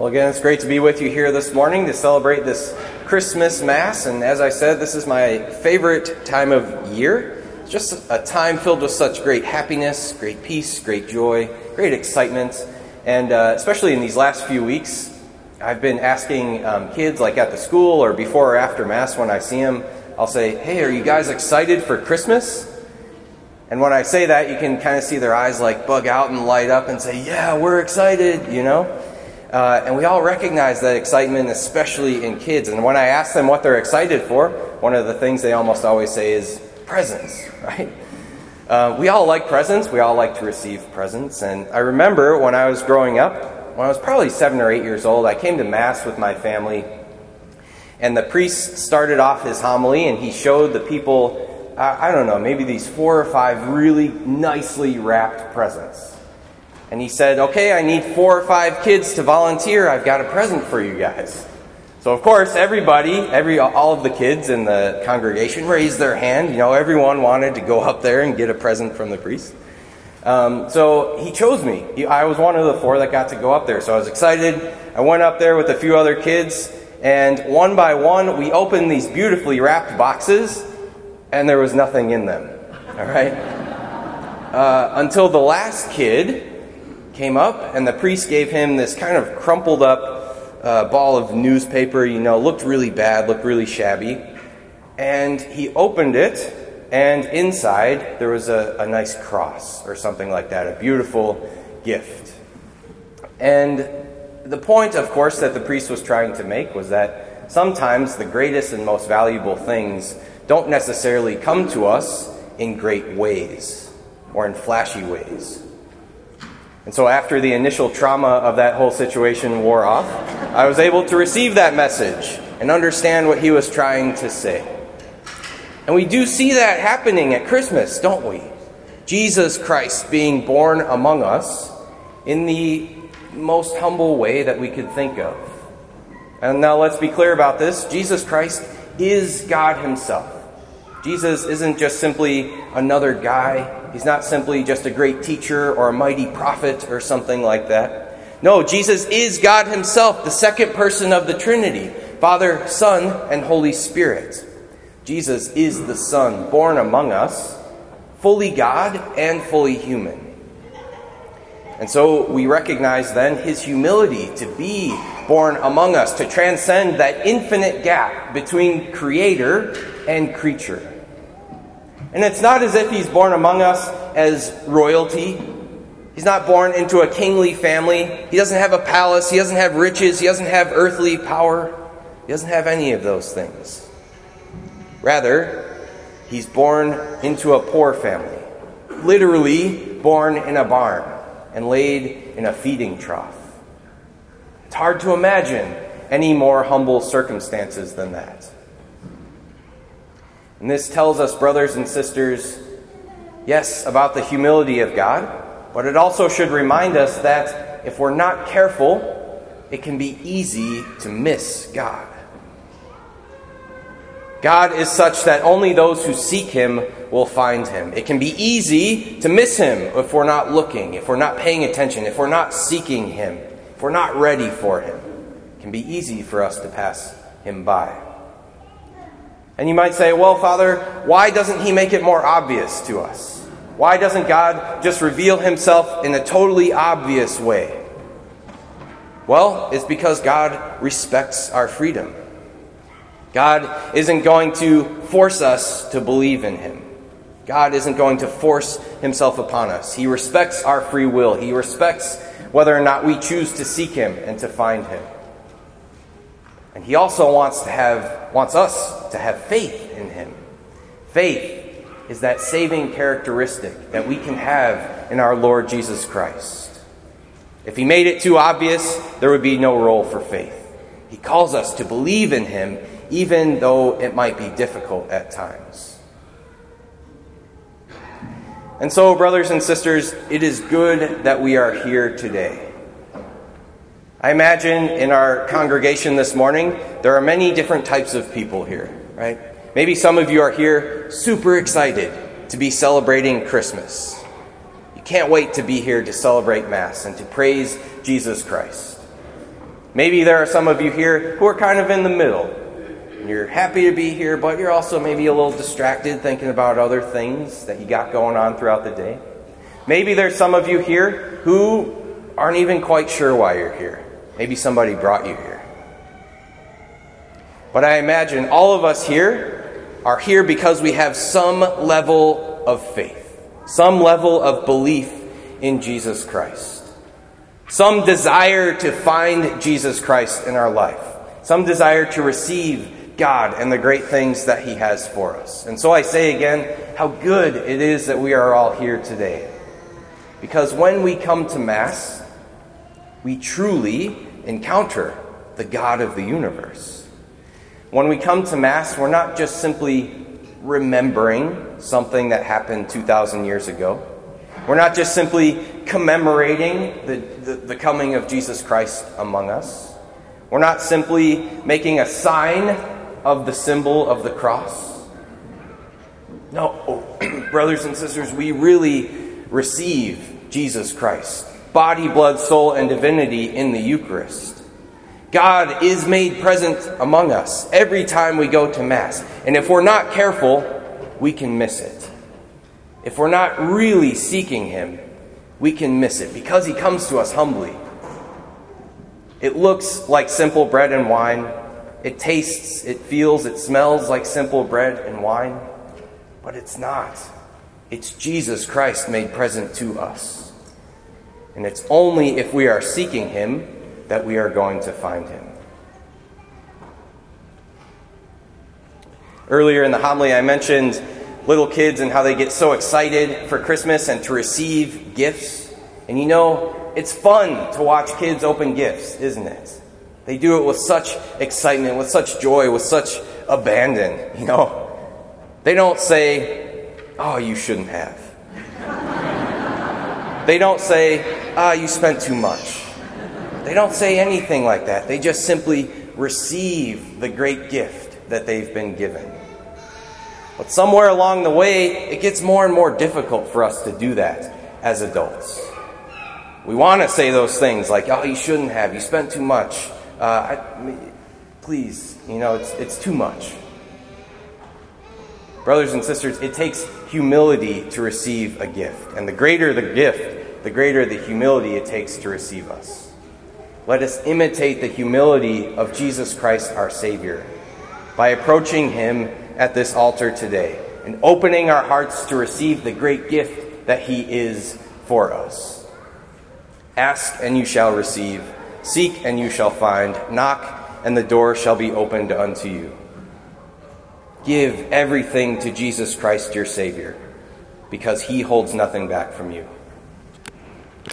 Well, again, it's great to be with you here this morning to celebrate this Christmas Mass. And as I said, this is my favorite time of year. It's just a time filled with such great happiness, great peace, great joy, great excitement. And uh, especially in these last few weeks, I've been asking um, kids, like at the school or before or after Mass, when I see them, I'll say, Hey, are you guys excited for Christmas? And when I say that, you can kind of see their eyes like bug out and light up and say, Yeah, we're excited, you know? Uh, and we all recognize that excitement, especially in kids. And when I ask them what they're excited for, one of the things they almost always say is presents, right? Uh, we all like presents. We all like to receive presents. And I remember when I was growing up, when I was probably seven or eight years old, I came to Mass with my family. And the priest started off his homily and he showed the people, uh, I don't know, maybe these four or five really nicely wrapped presents. And he said, Okay, I need four or five kids to volunteer. I've got a present for you guys. So, of course, everybody, every, all of the kids in the congregation raised their hand. You know, everyone wanted to go up there and get a present from the priest. Um, so he chose me. I was one of the four that got to go up there. So I was excited. I went up there with a few other kids, and one by one, we opened these beautifully wrapped boxes, and there was nothing in them. All right? Uh, until the last kid came up, and the priest gave him this kind of crumpled up uh, ball of newspaper, you know, looked really bad, looked really shabby. And he opened it, and inside there was a, a nice cross or something like that, a beautiful gift. And the point, of course, that the priest was trying to make was that sometimes the greatest and most valuable things don't necessarily come to us in great ways or in flashy ways. And so, after the initial trauma of that whole situation wore off, I was able to receive that message and understand what he was trying to say. And we do see that happening at Christmas, don't we? Jesus Christ being born among us in the most humble way that we could think of. And now let's be clear about this Jesus Christ is God Himself. Jesus isn't just simply another guy He's not simply just a great teacher or a mighty prophet or something like that. No, Jesus is God Himself, the second person of the Trinity Father, Son, and Holy Spirit. Jesus is the Son born among us, fully God and fully human. And so we recognize then his humility to be born among us, to transcend that infinite gap between creator and creature. And it's not as if he's born among us as royalty. He's not born into a kingly family. He doesn't have a palace. He doesn't have riches. He doesn't have earthly power. He doesn't have any of those things. Rather, he's born into a poor family, literally born in a barn and laid in a feeding trough. It's hard to imagine any more humble circumstances than that. And this tells us, brothers and sisters, yes, about the humility of God, but it also should remind us that if we're not careful, it can be easy to miss God. God is such that only those who seek Him will find Him. It can be easy to miss Him if we're not looking, if we're not paying attention, if we're not seeking Him, if we're not ready for Him. It can be easy for us to pass Him by. And you might say, well, Father, why doesn't He make it more obvious to us? Why doesn't God just reveal Himself in a totally obvious way? Well, it's because God respects our freedom. God isn't going to force us to believe in Him. God isn't going to force Himself upon us. He respects our free will. He respects whether or not we choose to seek Him and to find Him. And he also wants to have wants us to have faith in him. Faith is that saving characteristic that we can have in our Lord Jesus Christ. If he made it too obvious, there would be no role for faith. He calls us to believe in him even though it might be difficult at times. And so, brothers and sisters, it is good that we are here today. I imagine in our congregation this morning, there are many different types of people here, right? Maybe some of you are here super excited to be celebrating Christmas. You can't wait to be here to celebrate Mass and to praise Jesus Christ. Maybe there are some of you here who are kind of in the middle. You're happy to be here, but you're also maybe a little distracted thinking about other things that you got going on throughout the day. Maybe there's some of you here who aren't even quite sure why you're here. Maybe somebody brought you here. But I imagine all of us here are here because we have some level of faith, some level of belief in Jesus Christ, some desire to find Jesus Christ in our life, some desire to receive God and the great things that He has for us. And so I say again, how good it is that we are all here today. Because when we come to Mass, we truly encounter the God of the universe. When we come to Mass, we're not just simply remembering something that happened 2,000 years ago. We're not just simply commemorating the, the, the, coming of Jesus Christ among us. We're not simply making a sign of the symbol of the cross. No, brothers and sisters, we really receive Jesus Christ, body, blood, soul, and divinity in the Eucharist. God is made present among us every time we go to Mass. And if we're not careful, we can miss it. If we're not really seeking Him, we can miss it because He comes to us humbly. It looks like simple bread and wine, it tastes, it feels, it smells like simple bread and wine, but it's not. It's Jesus Christ made present to us. And it's only if we are seeking Him that we are going to find Him. Earlier in the homily, I mentioned little kids and how they get so excited for Christmas and to receive gifts. And you know, it's fun to watch kids open gifts, isn't it? They do it with such excitement, with such joy, with such abandon, you know. They don't say, oh, you shouldn't have. they don't say, ah, you spent too much. They don't say anything like that. They just simply receive the great gift that they've been given. But somewhere along the way, it gets more and more difficult for us to do that as adults. We want to say those things like, oh, you shouldn't have, you spent too much. Uh, I, please, you know, it's, it's too much. Brothers and sisters, it takes humility to receive a gift. And the greater the gift, the greater the humility it takes to receive us. Let us imitate the humility of Jesus Christ, our Savior, by approaching Him at this altar today and opening our hearts to receive the great gift that He is for us. Ask and you shall receive. Seek and you shall find. Knock and the door shall be opened unto you. Give everything to Jesus Christ your Savior, because he holds nothing back from you.